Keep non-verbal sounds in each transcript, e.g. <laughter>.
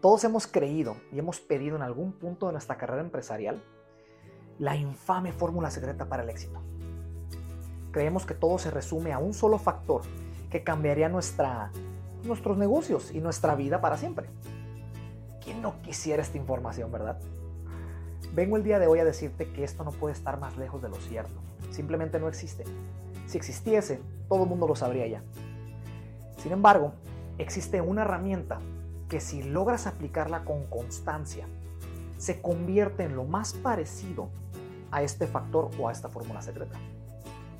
Todos hemos creído y hemos pedido en algún punto de nuestra carrera empresarial la infame fórmula secreta para el éxito. Creemos que todo se resume a un solo factor que cambiaría nuestros negocios y nuestra vida para siempre. ¿Quién no quisiera esta información, verdad? Vengo el día de hoy a decirte que esto no puede estar más lejos de lo cierto. Simplemente no existe. Si existiese, todo el mundo lo sabría ya. Sin embargo, existe una herramienta que si logras aplicarla con constancia, se convierte en lo más parecido a este factor o a esta fórmula secreta.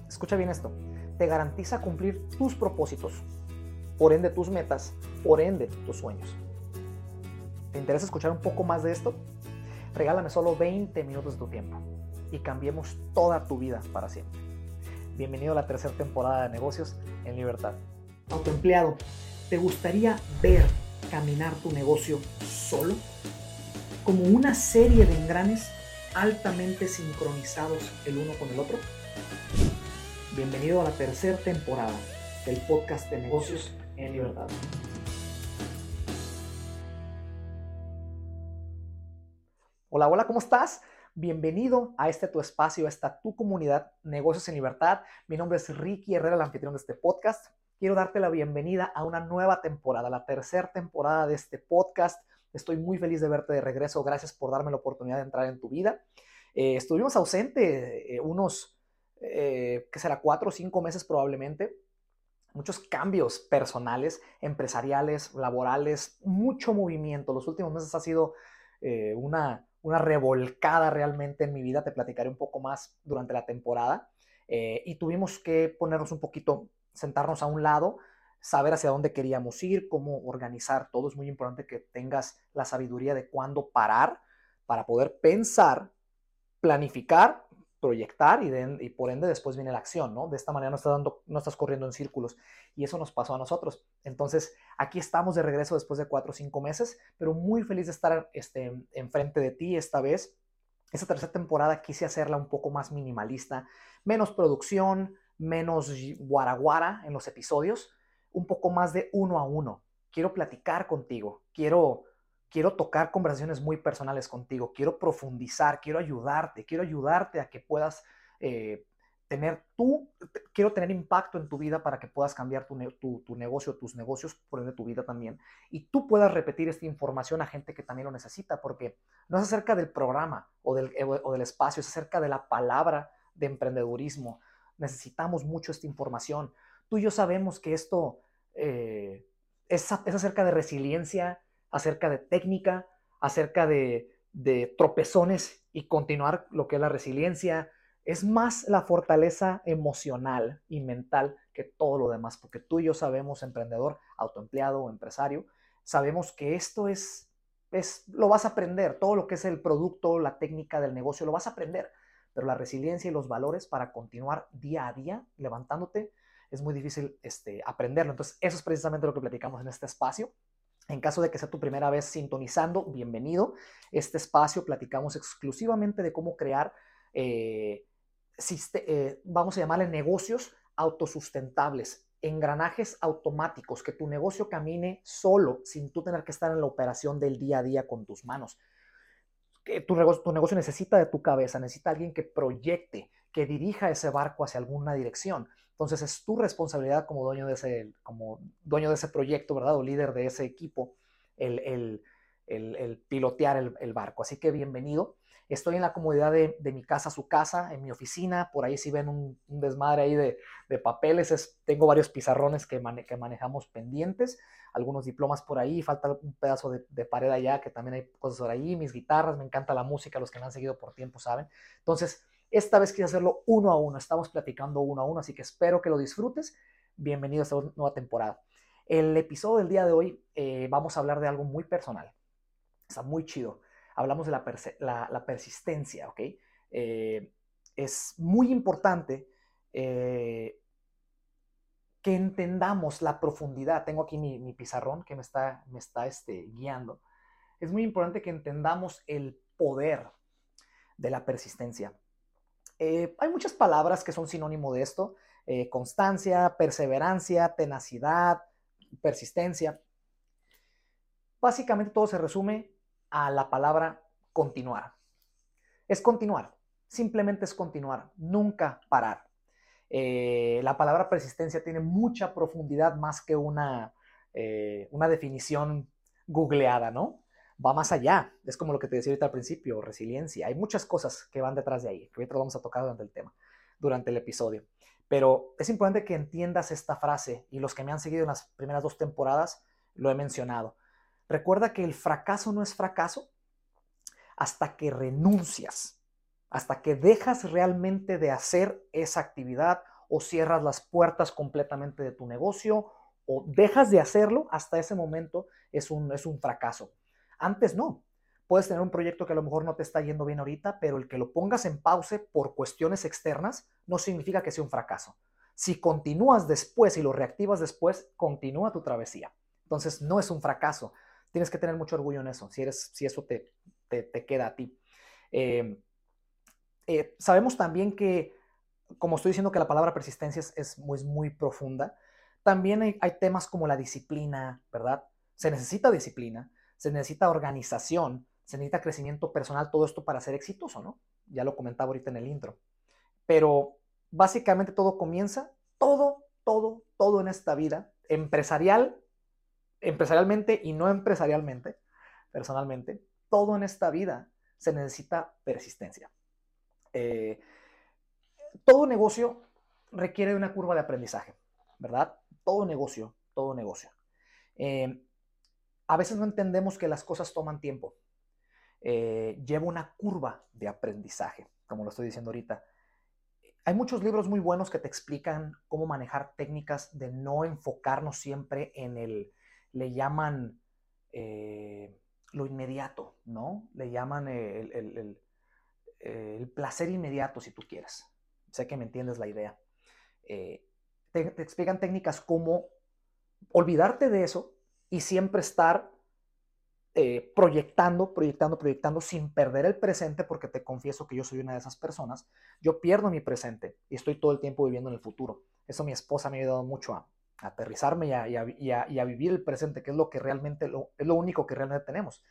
Escucha bien esto, te garantiza cumplir tus propósitos, por ende tus metas, por ende tus sueños. ¿Te interesa escuchar un poco más de esto? Regálame solo 20 minutos de tu tiempo y cambiemos toda tu vida para siempre. Bienvenido a la tercera temporada de Negocios en Libertad. Autoempleado, ¿te gustaría ver caminar tu negocio solo, como una serie de engranes altamente sincronizados el uno con el otro? Bienvenido a la tercera temporada del podcast de negocios en libertad. Hola, hola, ¿cómo estás? Bienvenido a este tu espacio, a esta tu comunidad Negocios en Libertad. Mi nombre es Ricky Herrera, el anfitrión de este podcast quiero darte la bienvenida a una nueva temporada, la tercera temporada de este podcast. Estoy muy feliz de verte de regreso. Gracias por darme la oportunidad de entrar en tu vida. Eh, estuvimos ausentes eh, unos, eh, ¿qué será? Cuatro o cinco meses probablemente. Muchos cambios personales, empresariales, laborales, mucho movimiento. Los últimos meses ha sido una, una revolcada realmente en mi vida. Te platicaré un poco más durante la temporada. y tuvimos que ponernos un poquito sentarnos a un lado, saber hacia dónde queríamos ir, cómo organizar todo. Es muy importante que tengas la sabiduría de cuándo parar para poder pensar, planificar, proyectar y, por ende después viene la acción, ¿no? De esta manera no estás, dando, no estás corriendo en círculos y eso nos pasó a nosotros. Entonces, aquí estamos de regreso después de cuatro o cinco meses, pero muy feliz de estar este, enfrente de ti esta vez. Esta tercera temporada quise hacerla un poco más minimalista, menos producción, menos guaraguara en los episodios, un poco más de uno a uno. Quiero platicar contigo, quiero, quiero tocar conversaciones muy personales contigo, quiero profundizar, quiero ayudarte, quiero ayudarte a que puedas eh, tener tú, quiero tener impacto en tu vida para que puedas cambiar tu, tu, negocio, tus negocios, por ende tu vida también. Y tú puedas repetir esta información a gente que también lo necesita, porque no es acerca del programa o del, o del espacio, es acerca de la palabra de emprendedurismo, necesitamos mucho esta información. Tú y yo sabemos que esto eh, es, acerca de resiliencia, acerca de técnica, acerca de, de tropezones y continuar lo que es la resiliencia. Es más la fortaleza emocional y mental que todo lo demás, porque tú y yo sabemos, emprendedor, autoempleado o empresario, sabemos que esto es, es, lo vas a aprender, todo lo que es el producto, la técnica del negocio, lo vas a aprender pero la resiliencia y los valores para continuar día a día levantándote es muy difícil este, aprenderlo. Entonces, eso es precisamente lo que platicamos en este espacio. En caso de que sea tu primera vez sintonizando, bienvenido. Este espacio platicamos exclusivamente de cómo crear, eh, eh, vamos a llamarle negocios autosustentables, engranajes automáticos, que tu negocio camine solo sin tú tener que estar en la operación del día a día con tus manos tu negocio, tu negocio necesita de tu cabeza, necesita alguien que proyecte, que dirija ese barco hacia alguna dirección. Entonces es tu responsabilidad como dueño de ese, como dueño de ese proyecto, ¿verdad? O líder de ese equipo, el, el, el, pilotear el, barco. Así que bienvenido. Estoy en la comodidad de, de, mi casa, su casa, en mi oficina. Por ahí si ven un, desmadre ahí de, de papeles. Es, tengo varios pizarrones que, que manejamos pendientes algunos diplomas por ahí, falta un pedazo de, pared allá, que también hay cosas por ahí, mis guitarras, me encanta la música, los que me han seguido por tiempo saben. Entonces, esta vez quise hacerlo uno a uno, estamos platicando uno a uno, así que espero que lo disfrutes. Bienvenido a esta nueva temporada. El episodio del día de hoy eh, vamos a hablar de algo muy personal, está muy chido. Hablamos de la, persistencia, ¿ok? Eh, es muy importante eh, que entendamos la profundidad. Tengo aquí mi, pizarrón que me está, me está este, guiando. Es muy importante que entendamos el poder de la persistencia. Eh, hay muchas palabras que son sinónimo de esto. Constancia, perseverancia, tenacidad, persistencia. Básicamente todo se resume a la palabra continuar. Es continuar, simplemente es continuar, nunca parar. Eh, la palabra persistencia tiene mucha profundidad más que una, eh, una definición googleada, ¿no? Va más allá, es como lo que te decía ahorita al principio, resiliencia. Hay muchas cosas que van detrás de ahí, que ahorita lo vamos a tocar durante el tema, durante el episodio. Pero es importante que entiendas esta frase y los que me han seguido en las primeras dos temporadas lo he mencionado. Recuerda que el fracaso no es fracaso hasta que renuncias, hasta que dejas realmente de hacer esa actividad o cierras las puertas completamente de tu negocio o dejas de hacerlo, hasta ese momento es un, es un fracaso. Antes no. Puedes tener un proyecto que a lo mejor no te está yendo bien ahorita, pero el que lo pongas en pause por cuestiones externas no significa que sea un fracaso. Si continúas después y lo reactivas después, continúa tu travesía. Entonces no es un fracaso. Tienes que tener mucho orgullo en eso, si, eres, si eso te, te, queda a ti. Eh, eh, sabemos también que, como estoy diciendo que la palabra persistencia es, muy, muy profunda, también hay, hay temas como la disciplina, ¿verdad? Se necesita disciplina, se necesita organización, se necesita crecimiento personal, todo esto para ser exitoso, ¿no? Ya lo comentaba ahorita en el intro. Pero básicamente todo comienza, todo, todo, todo en esta vida, empresarial, empresarialmente y no empresarialmente, personalmente, todo en esta vida se necesita persistencia. Eh, todo negocio requiere una curva de aprendizaje, ¿verdad? Todo negocio, todo negocio. Eh, a veces no entendemos que las cosas toman tiempo. Eh, lleva una curva de aprendizaje, como lo estoy diciendo ahorita. Hay muchos libros muy buenos que te explican cómo manejar técnicas de no enfocarnos siempre en el, le llaman eh, lo inmediato, ¿no? Le llaman el, placer inmediato, si tú quieres. Sé que me entiendes la idea. Eh, te explican técnicas como olvidarte de eso y siempre estar eh, proyectando, proyectando, proyectando sin perder el presente, porque te confieso que yo soy una de esas personas, yo pierdo mi presente y estoy todo el tiempo viviendo en el futuro. Eso mi esposa me ha ayudado mucho a, aterrizarme y a, vivir el presente, que es lo que realmente, es lo único que realmente tenemos.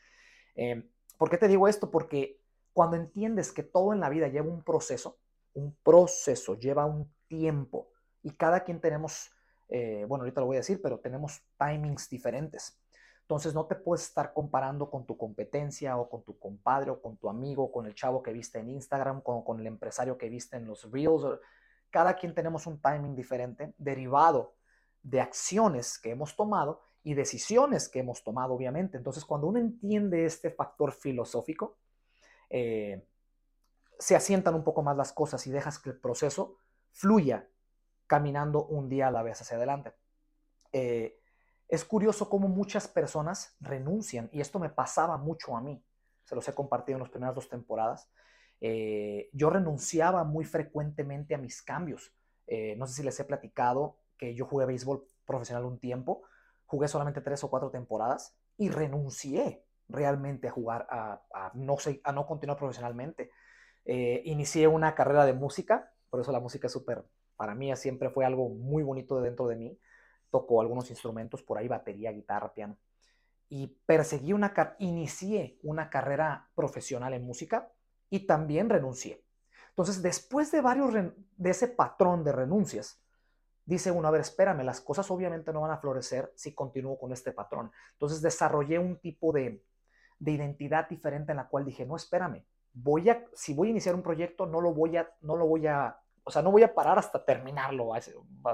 Eh, ¿Por qué te digo esto? Porque cuando entiendes que todo en la vida lleva un proceso, un proceso, lleva un tiempo, y cada quien tenemos, eh, bueno, ahorita lo voy a decir, pero tenemos timings diferentes. Entonces no te puedes estar comparando con tu competencia o con tu compadre o con tu amigo, con el chavo que viste en Instagram, con, con el empresario que viste en los Reels. Cada quien tenemos un timing diferente derivado de acciones que hemos tomado y decisiones que hemos tomado, obviamente. Entonces cuando uno entiende este factor filosófico, eh, se asientan un poco más las cosas y dejas que el proceso fluya caminando un día a la vez hacia adelante. Eh, es curioso cómo muchas personas renuncian, y esto me pasaba mucho a mí, se los he compartido en las primeras dos temporadas. Eh, yo renunciaba muy frecuentemente a mis cambios. No sé si les he platicado que yo jugué béisbol profesional un tiempo, jugué solamente tres o cuatro temporadas y renuncié realmente a jugar, a, no, sé, a no continuar profesionalmente. Eh, inicié una carrera de música, por eso la música es súper, para mí siempre fue algo muy bonito dentro de mí tocó algunos instrumentos por ahí, batería, guitarra, piano. Y perseguí una, inicié una carrera profesional en música y también renuncié. Entonces, después de varios, de ese patrón de renuncias, dice uno, a ver, espérame, las cosas obviamente no van a florecer si continúo con este patrón. Entonces, desarrollé un tipo de, de identidad diferente en la cual dije, no, espérame, voy a, si voy a iniciar un proyecto, no lo voy a, no lo voy a o sea, no voy a parar hasta terminarlo,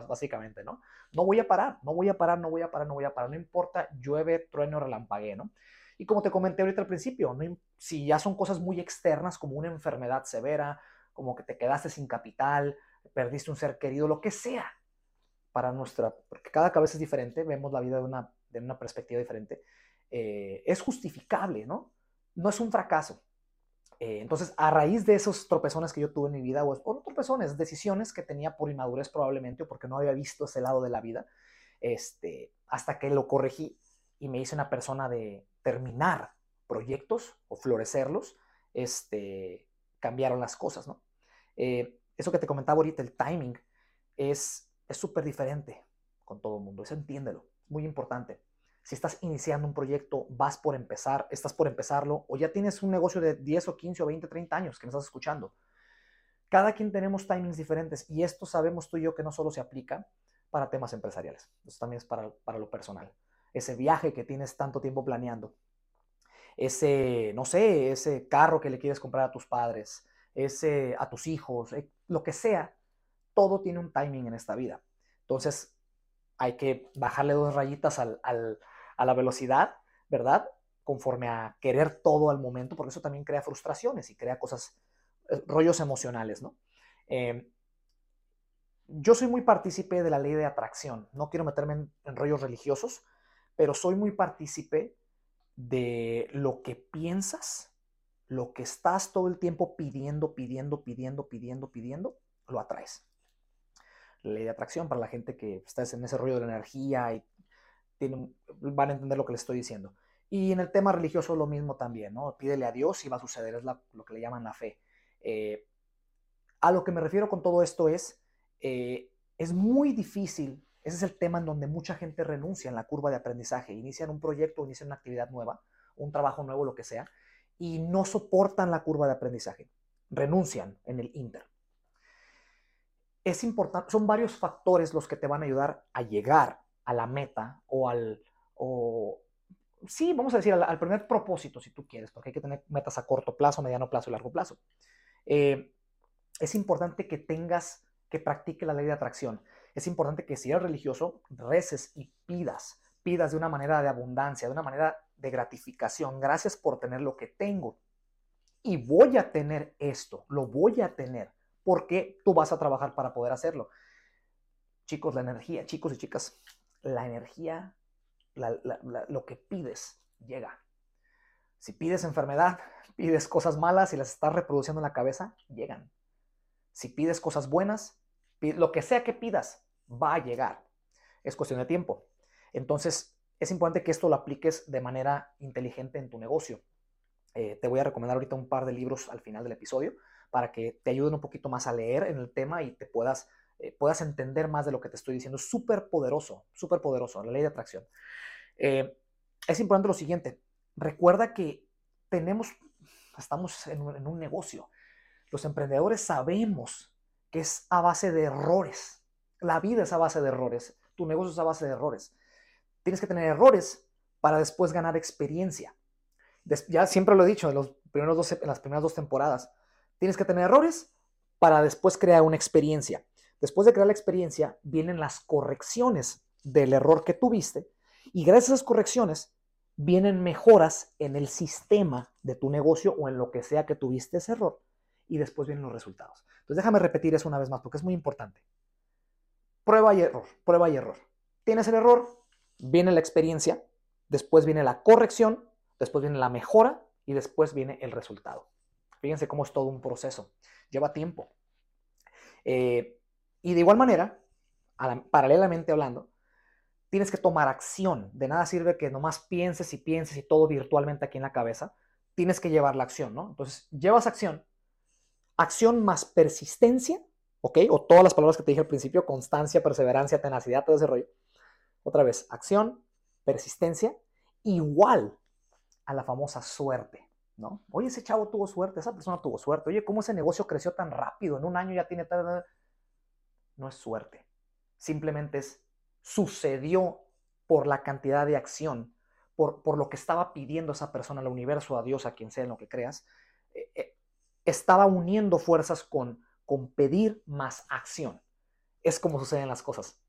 básicamente, ¿no? No voy a parar, no voy a parar, no voy a parar, no voy a parar, no importa, llueve, trueno, relampague, ¿no? Y como te comenté ahorita al principio, si ya son cosas muy externas como una enfermedad severa, como que te quedaste sin capital, perdiste un ser querido, lo que sea, para nuestra, porque cada cabeza es diferente, vemos la vida de una, de una perspectiva diferente, eh, es justificable, ¿no? No es un fracaso, eh, entonces, a raíz de esos tropezones que yo tuve en mi vida, o, no tropezones, decisiones que tenía por inmadurez probablemente, o porque no había visto ese lado de la vida, este, hasta que lo corregí y me hice una persona de terminar proyectos o florecerlos, este, cambiaron las cosas, ¿no? Eh, eso que te comentaba ahorita, el timing, es súper diferente con todo el mundo, eso entiéndelo, es muy importante. si estás iniciando un proyecto, vas por empezar, estás por empezarlo, o ya tienes un negocio de 10 o 15 o 20, 30 años que me estás escuchando. Cada quien tenemos timings diferentes y esto sabemos tú y yo que no solo se aplica para temas empresariales, esto también es para, para lo personal. Ese viaje que tienes tanto tiempo planeando, ese, no sé, ese carro que le quieres comprar a tus padres, ese a tus hijos, eh, lo que sea, todo tiene un timing en esta vida. Entonces, hay que bajarle dos rayitas al, a la velocidad, ¿verdad? Conforme a querer todo al momento, porque eso también crea frustraciones y crea cosas, eh, rollos emocionales, ¿no? Em, yo soy muy partícipe de la ley de atracción. No quiero meterme en, rollos religiosos, pero soy muy partícipe de lo que piensas, lo que estás todo el tiempo pidiendo, pidiendo, pidiendo, pidiendo, pidiendo, lo atraes. Ley de atracción para la gente que está en ese rollo de la energía y van a entender lo que les estoy diciendo. Y en el tema religioso lo mismo también, ¿no? Pídele a Dios y va a suceder, es lo que le llaman la fe. Eh, a lo que me refiero con todo esto es, eh, es muy difícil, ese es el tema en donde mucha gente renuncia en la curva de aprendizaje, inician un proyecto, inician una actividad nueva, un trabajo nuevo, lo que sea, y no soportan la curva de aprendizaje, renuncian en el inter. Es importante, son varios factores los que te van a ayudar a llegar a la meta o al, o, sí, vamos a decir, al, primer propósito, si tú quieres, porque hay que tener metas a corto plazo, mediano plazo y largo plazo. Eh, es importante que tengas, que practique la ley de atracción. Es importante que si eres religioso, reces y pidas, pidas de una manera de abundancia, de una manera de gratificación. Gracias por tener lo que tengo. Y voy a tener esto, lo voy a tener, porque tú vas a trabajar para poder hacerlo. Chicos, la energía, chicos y chicas, la energía, lo que pides, llega. Si pides enfermedad, <laughs> pides cosas malas y las estás reproduciendo en la cabeza, llegan. Si pides cosas buenas, lo que sea que pidas, va a llegar. Es cuestión de tiempo. Entonces, es importante que esto lo apliques de manera inteligente en tu negocio. Eh, te voy a recomendar ahorita un par de libros al final del episodio para que te ayuden un poquito más a leer en el tema y te puedas eh, puedas entender más de lo que te estoy diciendo. Súper poderoso, súper poderoso, la ley de atracción. Eh, es importante lo siguiente, recuerda que tenemos, estamos en un, negocio. Los emprendedores sabemos que es a base de errores. La vida es a base de errores. Tu negocio es a base de errores. Tienes que tener errores para después ganar experiencia. ya siempre lo he dicho en, los primeros dos, en las primeras dos temporadas. Tienes que tener errores para después crear una experiencia. Después de crear la experiencia, vienen las correcciones del error que tuviste y gracias a esas correcciones vienen mejoras en el sistema de tu negocio o en lo que sea que tuviste ese error y después vienen los resultados. Entonces déjame repetir eso una vez más porque es muy importante. Prueba y error, prueba y error. Tienes el error, viene la experiencia, después viene la corrección, después viene la mejora y después viene el resultado. Fíjense cómo es todo un proceso. Lleva tiempo. Eh, y de igual manera, paralelamente hablando, tienes que tomar acción. De nada sirve que nomás pienses y pienses y todo virtualmente aquí en la cabeza. Tienes que llevar la acción, ¿no? Entonces, llevas acción. Acción más persistencia, ¿ok? O todas las palabras que te dije al principio, constancia, perseverancia, tenacidad, todo ese rollo. Otra vez, acción, persistencia, igual a la famosa suerte, ¿no? Oye, ese chavo tuvo suerte, esa persona tuvo suerte. Oye, ¿cómo ese negocio creció tan rápido? En un año ya tiene no es suerte. Simplemente es sucedió por la cantidad de acción, por, por lo que estaba pidiendo esa persona al universo, a Dios, a quien sea en lo que creas. Eh, eh, estaba uniendo fuerzas con, con pedir más acción. Es como suceden las cosas.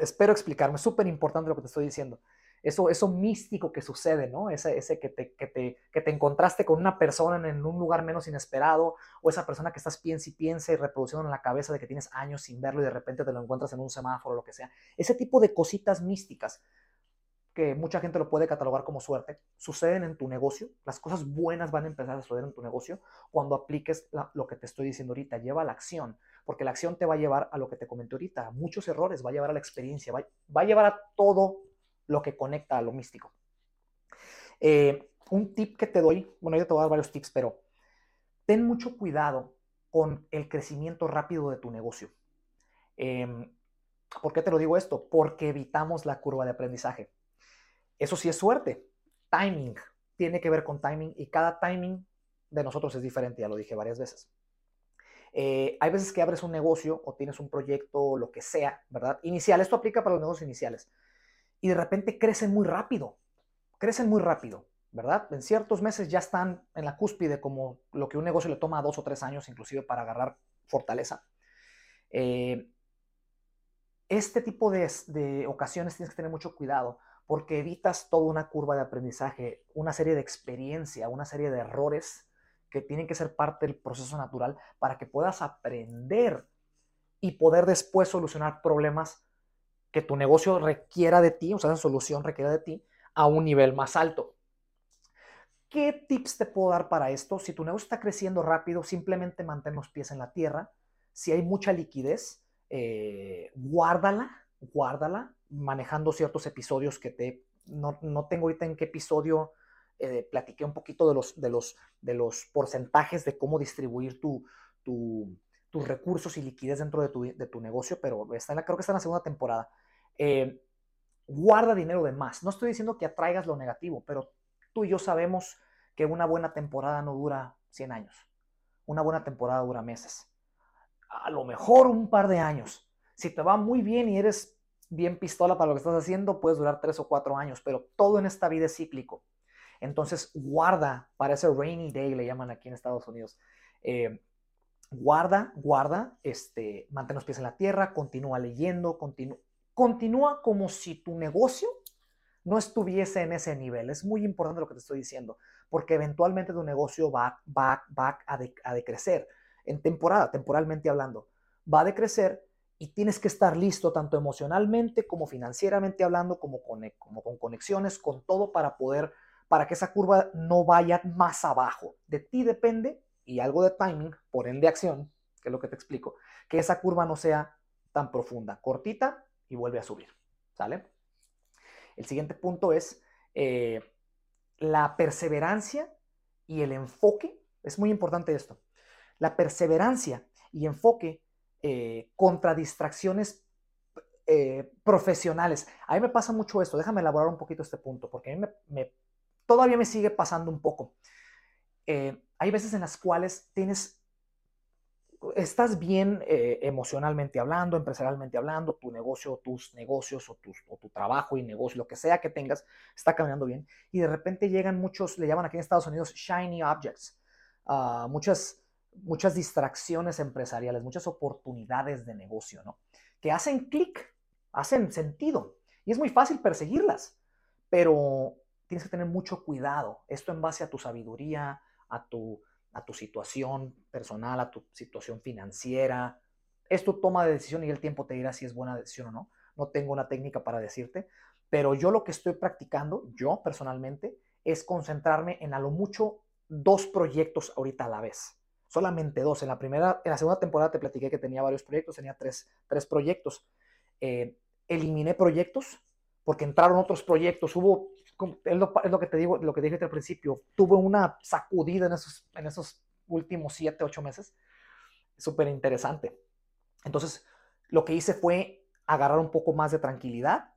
espero explicarme, súper importante lo que te estoy diciendo eso, eso místico que sucede, ¿no? Ese, ese que, te, que, te, que te encontraste con una persona en un lugar menos inesperado, o esa persona que estás piensa y piensa y reproduciendo en la cabeza de que tienes años sin verlo y de repente te lo encuentras en un semáforo o lo que sea. Ese tipo de cositas místicas que mucha gente lo puede catalogar como suerte, suceden en tu negocio. Las cosas buenas van a empezar a suceder en tu negocio cuando apliques lo que te estoy diciendo ahorita. Lleva a la acción, porque la acción te va a llevar a lo que te comenté ahorita, a muchos errores, va a llevar a la experiencia, va, va a llevar a todo lo que conecta a lo místico. Eh, un tip que te doy, bueno, yo te voy a dar varios tips, pero ten mucho cuidado con el crecimiento rápido de tu negocio. Em, ¿Por qué te lo digo esto? Porque evitamos la curva de aprendizaje. Eso sí es suerte. Timing. Tiene que ver con timing y cada timing de nosotros es diferente, ya lo dije varias veces. Eh, hay veces que abres un negocio o tienes un proyecto, lo que sea, ¿verdad? Inicial, esto aplica para los negocios iniciales. Y de repente crecen muy rápido, crecen muy rápido, ¿verdad? En ciertos meses ya están en la cúspide como lo que un negocio le toma dos o tres años inclusive para agarrar fortaleza. Eh, este tipo de, de ocasiones tienes que tener mucho cuidado porque evitas toda una curva de aprendizaje, una serie de experiencia, una serie de errores que tienen que ser parte del proceso natural para que puedas aprender y poder después solucionar problemas que tu negocio requiera de ti, o sea, esa solución requiera de ti a un nivel más alto. ¿Qué tips te puedo dar para esto? Si tu negocio está creciendo rápido, simplemente mantén los pies en la tierra. Si hay mucha liquidez, eh, guárdala, guárdala, manejando ciertos episodios que te... No, no tengo ahorita en qué episodio eh, platiqué un poquito de los, de, los, de los porcentajes de cómo distribuir tu, tus recursos y liquidez dentro de tu, de tu negocio, pero está en la, creo que está en la segunda temporada. Eh, guarda dinero de más. No estoy diciendo que atraigas lo negativo, pero tú y yo sabemos que una buena temporada no dura 100 años. Una buena temporada dura meses. A lo mejor un par de años. Si te va muy bien y eres bien pistola para lo que estás haciendo, puedes durar 3 o 4 años, pero todo en esta vida es cíclico. Entonces, guarda para ese rainy day, le llaman aquí en Estados Unidos. Eh, guarda, guarda, este, mantén los pies en la tierra, continúa leyendo, continúa como si tu negocio no estuviese en ese nivel. Es muy importante lo que te estoy diciendo, porque eventualmente tu negocio va, va, va a, a decrecer en temporada, temporalmente hablando. Va a decrecer y tienes que estar listo tanto emocionalmente como financieramente hablando, como con, como con conexiones, con todo para poder para que esa curva no vaya más abajo. De ti depende, y algo de timing, por ende acción, que es lo que te explico, que esa curva no sea tan profunda, cortita y vuelve a subir. ¿Sale? El siguiente punto es eh, la perseverancia y el enfoque. Es muy importante esto. La perseverancia y enfoque eh, contra distracciones eh, profesionales. A mí me pasa mucho esto. Déjame elaborar un poquito este punto, porque a mí me todavía me sigue pasando un poco. Hay veces en las cuales tienes, estás bien eh, emocionalmente hablando, empresarialmente hablando, tu negocio, tus negocios o, tu trabajo y negocio, lo que sea que tengas, está caminando bien. Y de repente llegan muchos, le llaman aquí en Estados Unidos, shiny objects, ah, muchas, muchas distracciones empresariales, muchas oportunidades de negocio, ¿no? Que hacen clic, hacen sentido. Y es muy fácil perseguirlas, pero tienes que tener mucho cuidado. Esto en base a tu sabiduría, a tu, a tu situación personal, a tu situación financiera. Es tu toma de decisión y el tiempo te dirá si es buena decisión o no. No tengo una técnica para decirte, pero yo lo que estoy practicando, yo personalmente, es concentrarme en a lo mucho dos proyectos ahorita a la vez. Solamente dos. En la primera, en la segunda temporada te platiqué que tenía varios proyectos, tenía tres, tres proyectos. Eh, eliminé proyectos porque entraron otros proyectos. Hubo es lo, que te digo, lo que dije al principio, tuve una sacudida en esos, en esos últimos siete, ocho meses, súper interesante. Entonces, lo que hice fue agarrar un poco más de tranquilidad.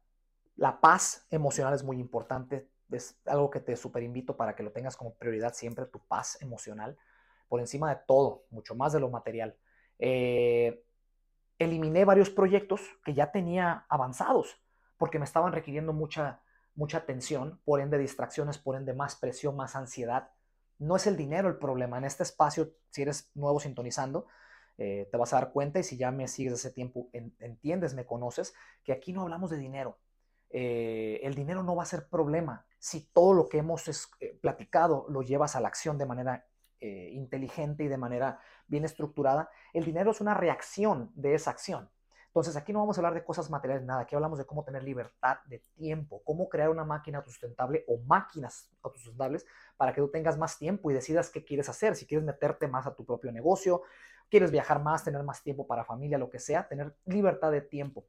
La paz emocional es muy importante, es algo que te súper invito para que lo tengas como prioridad siempre, tu paz emocional, por encima de todo, mucho más de lo material. Eh, eliminé varios proyectos que ya tenía avanzados porque me estaban requiriendo mucha mucha tensión, por ende distracciones, por ende más presión, más ansiedad. No es el dinero el problema. En este espacio, si eres nuevo sintonizando, eh, te vas a dar cuenta y si ya me sigues ese tiempo, entiendes, me conoces, que aquí no hablamos de dinero. Eh, el dinero no va a ser problema si todo lo que hemos eh, platicado lo llevas a la acción de manera inteligente y de manera bien estructurada. El dinero es una reacción de esa acción. Entonces, aquí no vamos a hablar de cosas materiales, nada. Aquí hablamos de cómo tener libertad de tiempo, cómo crear una máquina autosustentable o máquinas autosustentables para que tú tengas más tiempo y decidas qué quieres hacer. Si quieres meterte más a tu propio negocio, quieres viajar más, tener más tiempo para familia, lo que sea, tener libertad de tiempo.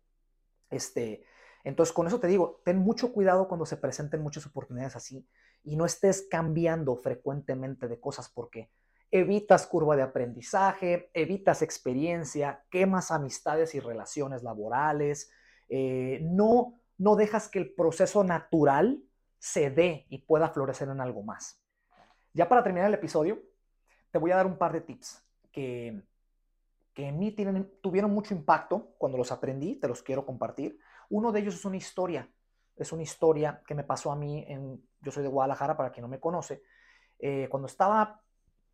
Este, entonces, con eso te digo, ten mucho cuidado cuando se presenten muchas oportunidades así y no estés cambiando frecuentemente de cosas porque evitas curva de aprendizaje, evitas experiencia, quemas amistades y relaciones laborales, eh, no, no dejas que el proceso natural se dé y pueda florecer en algo más. Ya para terminar el episodio, te voy a dar un par de tips que, que en mí tienen, tuvieron mucho impacto cuando los aprendí, te los quiero compartir. Uno de ellos es una historia, es una historia que me pasó a mí, en, yo soy de Guadalajara, para quien no me conoce, eh, cuando estaba,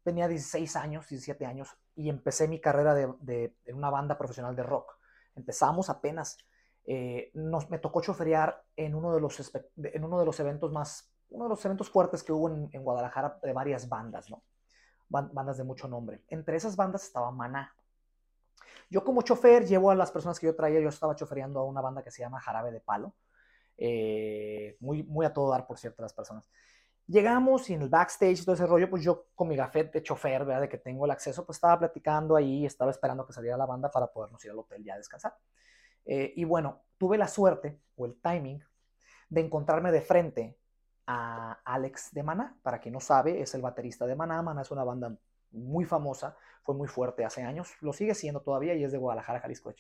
tenía 16 años, 17 años, y empecé mi carrera de, de, en una banda profesional de rock. Empezamos apenas, eh, nos, me tocó choferear en uno, de los, en uno de los eventos más, uno de los eventos fuertes que hubo en, en Guadalajara de varias bandas, ¿no? bandas de mucho nombre. Entre esas bandas estaba Maná. Yo como chofer llevo a las personas que yo traía, yo estaba chofereando a una banda que se llama Jarabe de Palo, eh, muy, muy a todo dar, por cierto, las personas. Llegamos y en el backstage y todo ese rollo, pues yo con mi gafet de chofer, ¿verdad? De que tengo el acceso, pues estaba platicando ahí, estaba esperando que saliera la banda para podernos ir al hotel ya a descansar. Eh, y bueno, tuve la suerte o el timing de encontrarme de frente a Alex de Maná. Para quien no sabe, es el baterista de Maná. Maná es una banda muy famosa, fue muy fuerte hace años, lo sigue siendo todavía y es de Guadalajara, Jalisco.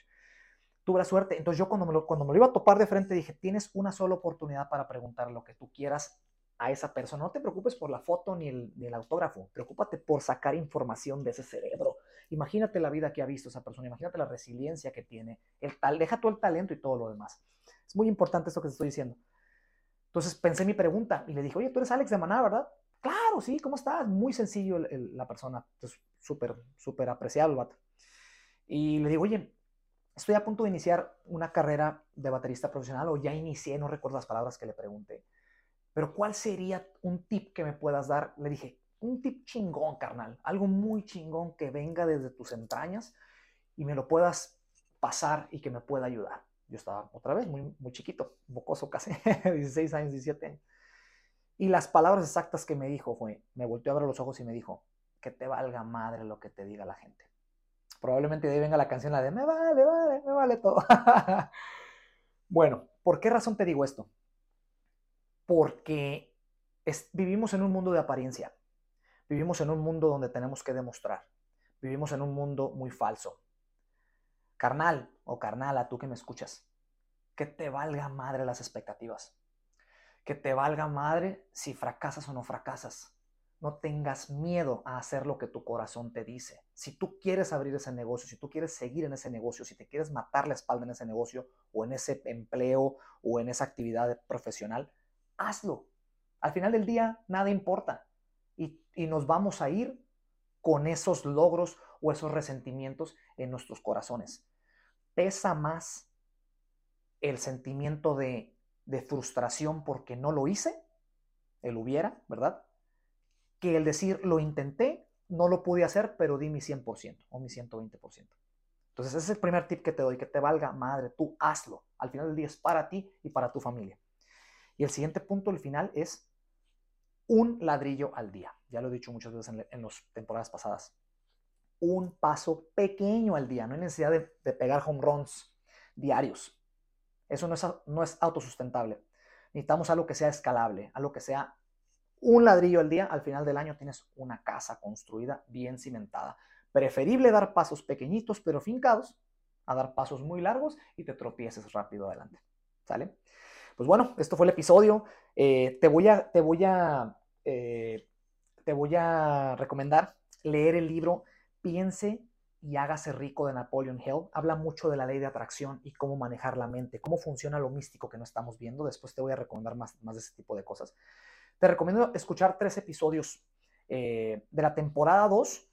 Tuve la suerte, entonces yo cuando me, lo, cuando me lo iba a topar de frente dije, tienes una sola oportunidad para preguntar lo que tú quieras a esa persona. No te preocupes por la foto ni el, ni el autógrafo, preocúpate por sacar información de ese cerebro. Imagínate la vida que ha visto esa persona, imagínate la resiliencia que tiene, el tal, deja todo el talento y todo lo demás. Es muy importante esto que te estoy diciendo. Entonces pensé mi pregunta y le dije, oye, tú eres Alex de Maná, ¿verdad? Claro, sí, ¿cómo estás? Muy sencillo la persona, súper, súper apreciado el vato. Y le digo, oye, estoy a punto de iniciar una carrera de baterista profesional o ya inicié, no recuerdo las palabras que le pregunté, pero ¿cuál sería un tip que me puedas dar? Le dije, un tip chingón, carnal, algo muy chingón que venga desde tus entrañas y me lo puedas pasar y que me pueda ayudar. Yo estaba otra vez muy, muy chiquito, bocoso casi, <laughs> 16 años, 17 años. Y las palabras exactas que me dijo fue, me volteó a ver los ojos y me dijo, que te valga madre lo que te diga la gente. Probablemente de ahí venga la canción la de, me vale, vale, me vale todo. <laughs> bueno, ¿por qué razón te digo esto? Porque vivimos en un mundo de apariencia. Vivimos en un mundo donde tenemos que demostrar. Vivimos en un mundo muy falso. Carnal o carnala, tú que me escuchas, que te valga madre las expectativas. Que te valga madre si fracasas o no fracasas. No tengas miedo a hacer lo que tu corazón te dice. Si tú quieres abrir ese negocio, si tú quieres seguir en ese negocio, si te quieres matar la espalda en ese negocio o en ese empleo o en esa actividad profesional, hazlo. Al final del día, nada importa. Y, nos vamos a ir con esos logros o esos resentimientos en nuestros corazones. Pesa más el sentimiento de de frustración porque no lo hice, el hubiera, ¿verdad? Que el decir lo intenté, no lo pude hacer, pero di mi 100% o mi 120%. Entonces ese es el primer tip que te doy, que te valga madre, tú hazlo. Al final del día es para ti y para tu familia. Y el siguiente punto, el final, es un ladrillo al día. Ya lo he dicho muchas veces en, las temporadas pasadas. Un paso pequeño al día. No hay necesidad de, de pegar home runs diarios. Eso no es, no es autosustentable. Necesitamos algo que sea escalable, algo que sea un ladrillo al día. Al final del año tienes una casa construida bien cimentada. Preferible dar pasos pequeñitos pero fincados a dar pasos muy largos y te tropieces rápido adelante. ¿Sale? Pues bueno, esto fue el episodio. Eh, te voy a, te voy a, eh, te voy a recomendar leer el libro Piense y hágase rico de Napoleon Hill, habla mucho de la ley de atracción y cómo manejar la mente, cómo funciona lo místico que no estamos viendo. Después te voy a recomendar más, más de ese tipo de cosas. Te recomiendo escuchar tres episodios eh, de la temporada 2.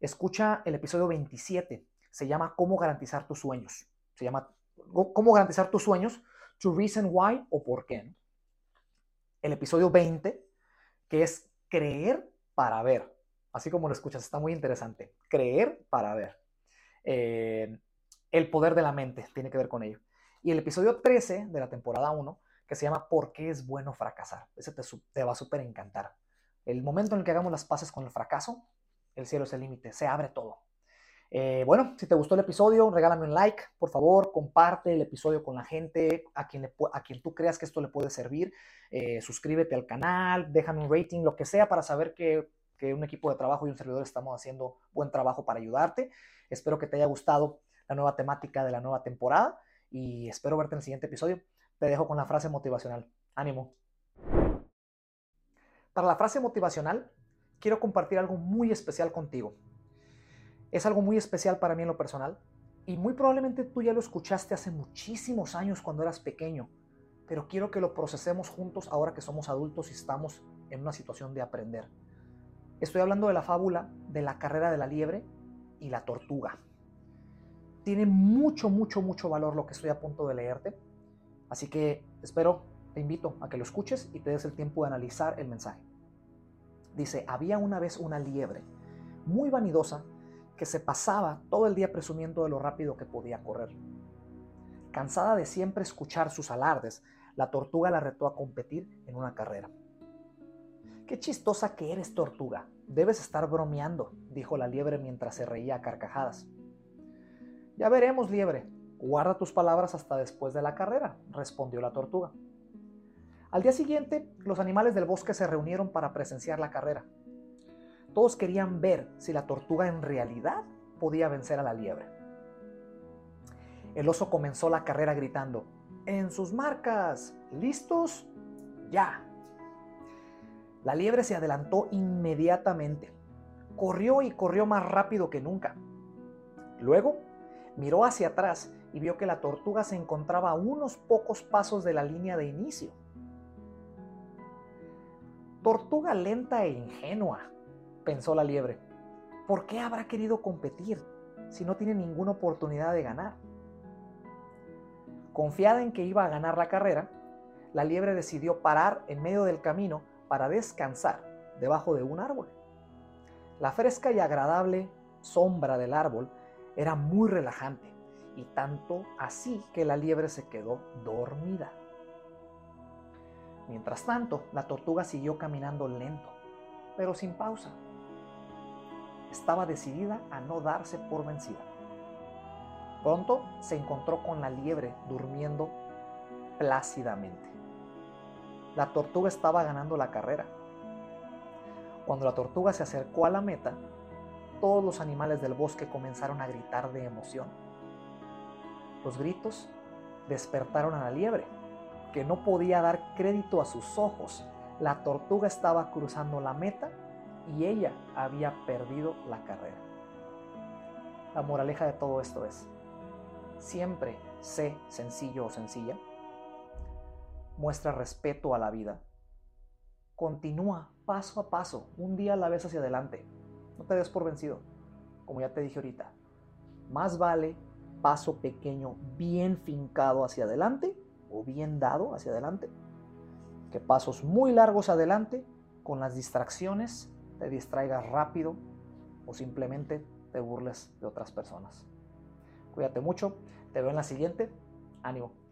Escucha el episodio 27. Se llama Cómo garantizar tus sueños. Se llama Cómo garantizar tus sueños, To Reason Why o Por qué. El episodio 20, que es Creer para ver así como lo escuchas, está muy interesante. Creer para ver. Eh, el poder de la mente tiene que ver con ello. Y el episodio 13 de la temporada 1, que se llama ¿Por qué es bueno fracasar? Ese te, va a súper encantar. El momento en el que hagamos las paces con el fracaso, el cielo es el límite, se abre todo. Eh, bueno, si te gustó el episodio, regálame un like, por favor, comparte el episodio con la gente, a quien, a quien tú creas que esto le puede servir. Eh, suscríbete al canal, déjame un rating, lo que sea para saber que que un equipo de trabajo y un servidor estamos haciendo buen trabajo para ayudarte. Espero que te haya gustado la nueva temática de la nueva temporada y espero verte en el siguiente episodio. Te dejo con la frase motivacional. Ánimo. Para la frase motivacional, quiero compartir algo muy especial contigo. Es algo muy especial para mí en lo personal y muy probablemente tú ya lo escuchaste hace muchísimos años cuando eras pequeño, pero quiero que lo procesemos juntos ahora que somos adultos y estamos en una situación de aprender. Estoy hablando de la fábula de la carrera de la liebre y la tortuga. Tiene mucho, mucho, mucho valor lo que estoy a punto de leerte, así que espero, te invito a que lo escuches y te des el tiempo de analizar el mensaje. Dice, había una vez una liebre muy vanidosa que se pasaba todo el día presumiendo de lo rápido que podía correr. Cansada de siempre escuchar sus alardes, la tortuga la retó a competir en una carrera. Qué chistosa que eres, tortuga. Debes estar bromeando, dijo la liebre mientras se reía a carcajadas. Ya veremos, liebre. Guarda tus palabras hasta después de la carrera, respondió la tortuga. Al día siguiente, los animales del bosque se reunieron para presenciar la carrera. Todos querían ver si la tortuga en realidad podía vencer a la liebre. El oso comenzó la carrera gritando, En sus marcas, ¿listos? Ya. La liebre se adelantó inmediatamente. Corrió y corrió más rápido que nunca. Luego miró hacia atrás y vio que la tortuga se encontraba a unos pocos pasos de la línea de inicio. Tortuga lenta e ingenua, pensó la liebre. ¿Por qué habrá querido competir si no tiene ninguna oportunidad de ganar? Confiada en que iba a ganar la carrera, la liebre decidió parar en medio del camino para descansar debajo de un árbol. La fresca y agradable sombra del árbol era muy relajante y tanto así que la liebre se quedó dormida. Mientras tanto, la tortuga siguió caminando lento, pero sin pausa estaba decidida a no darse por vencida. Pronto se encontró con la liebre durmiendo plácidamente. La tortuga estaba ganando la carrera. Cuando la tortuga se acercó a la meta, todos los animales del bosque comenzaron a gritar de emoción. Los gritos despertaron a la liebre, que no podía dar crédito a sus ojos. La tortuga estaba cruzando la meta y ella había perdido la carrera. La moraleja de todo esto es, siempre sé sencillo o sencilla, muestra respeto a la vida, continúa paso a paso, un día a la vez hacia adelante, no te des por vencido, como ya te dije ahorita, más vale paso pequeño bien fincado hacia adelante o bien dado hacia adelante, que pasos muy largos adelante con las distracciones te distraigas rápido o simplemente te burles de otras personas. Cuídate mucho, te veo en la siguiente. Ánimo.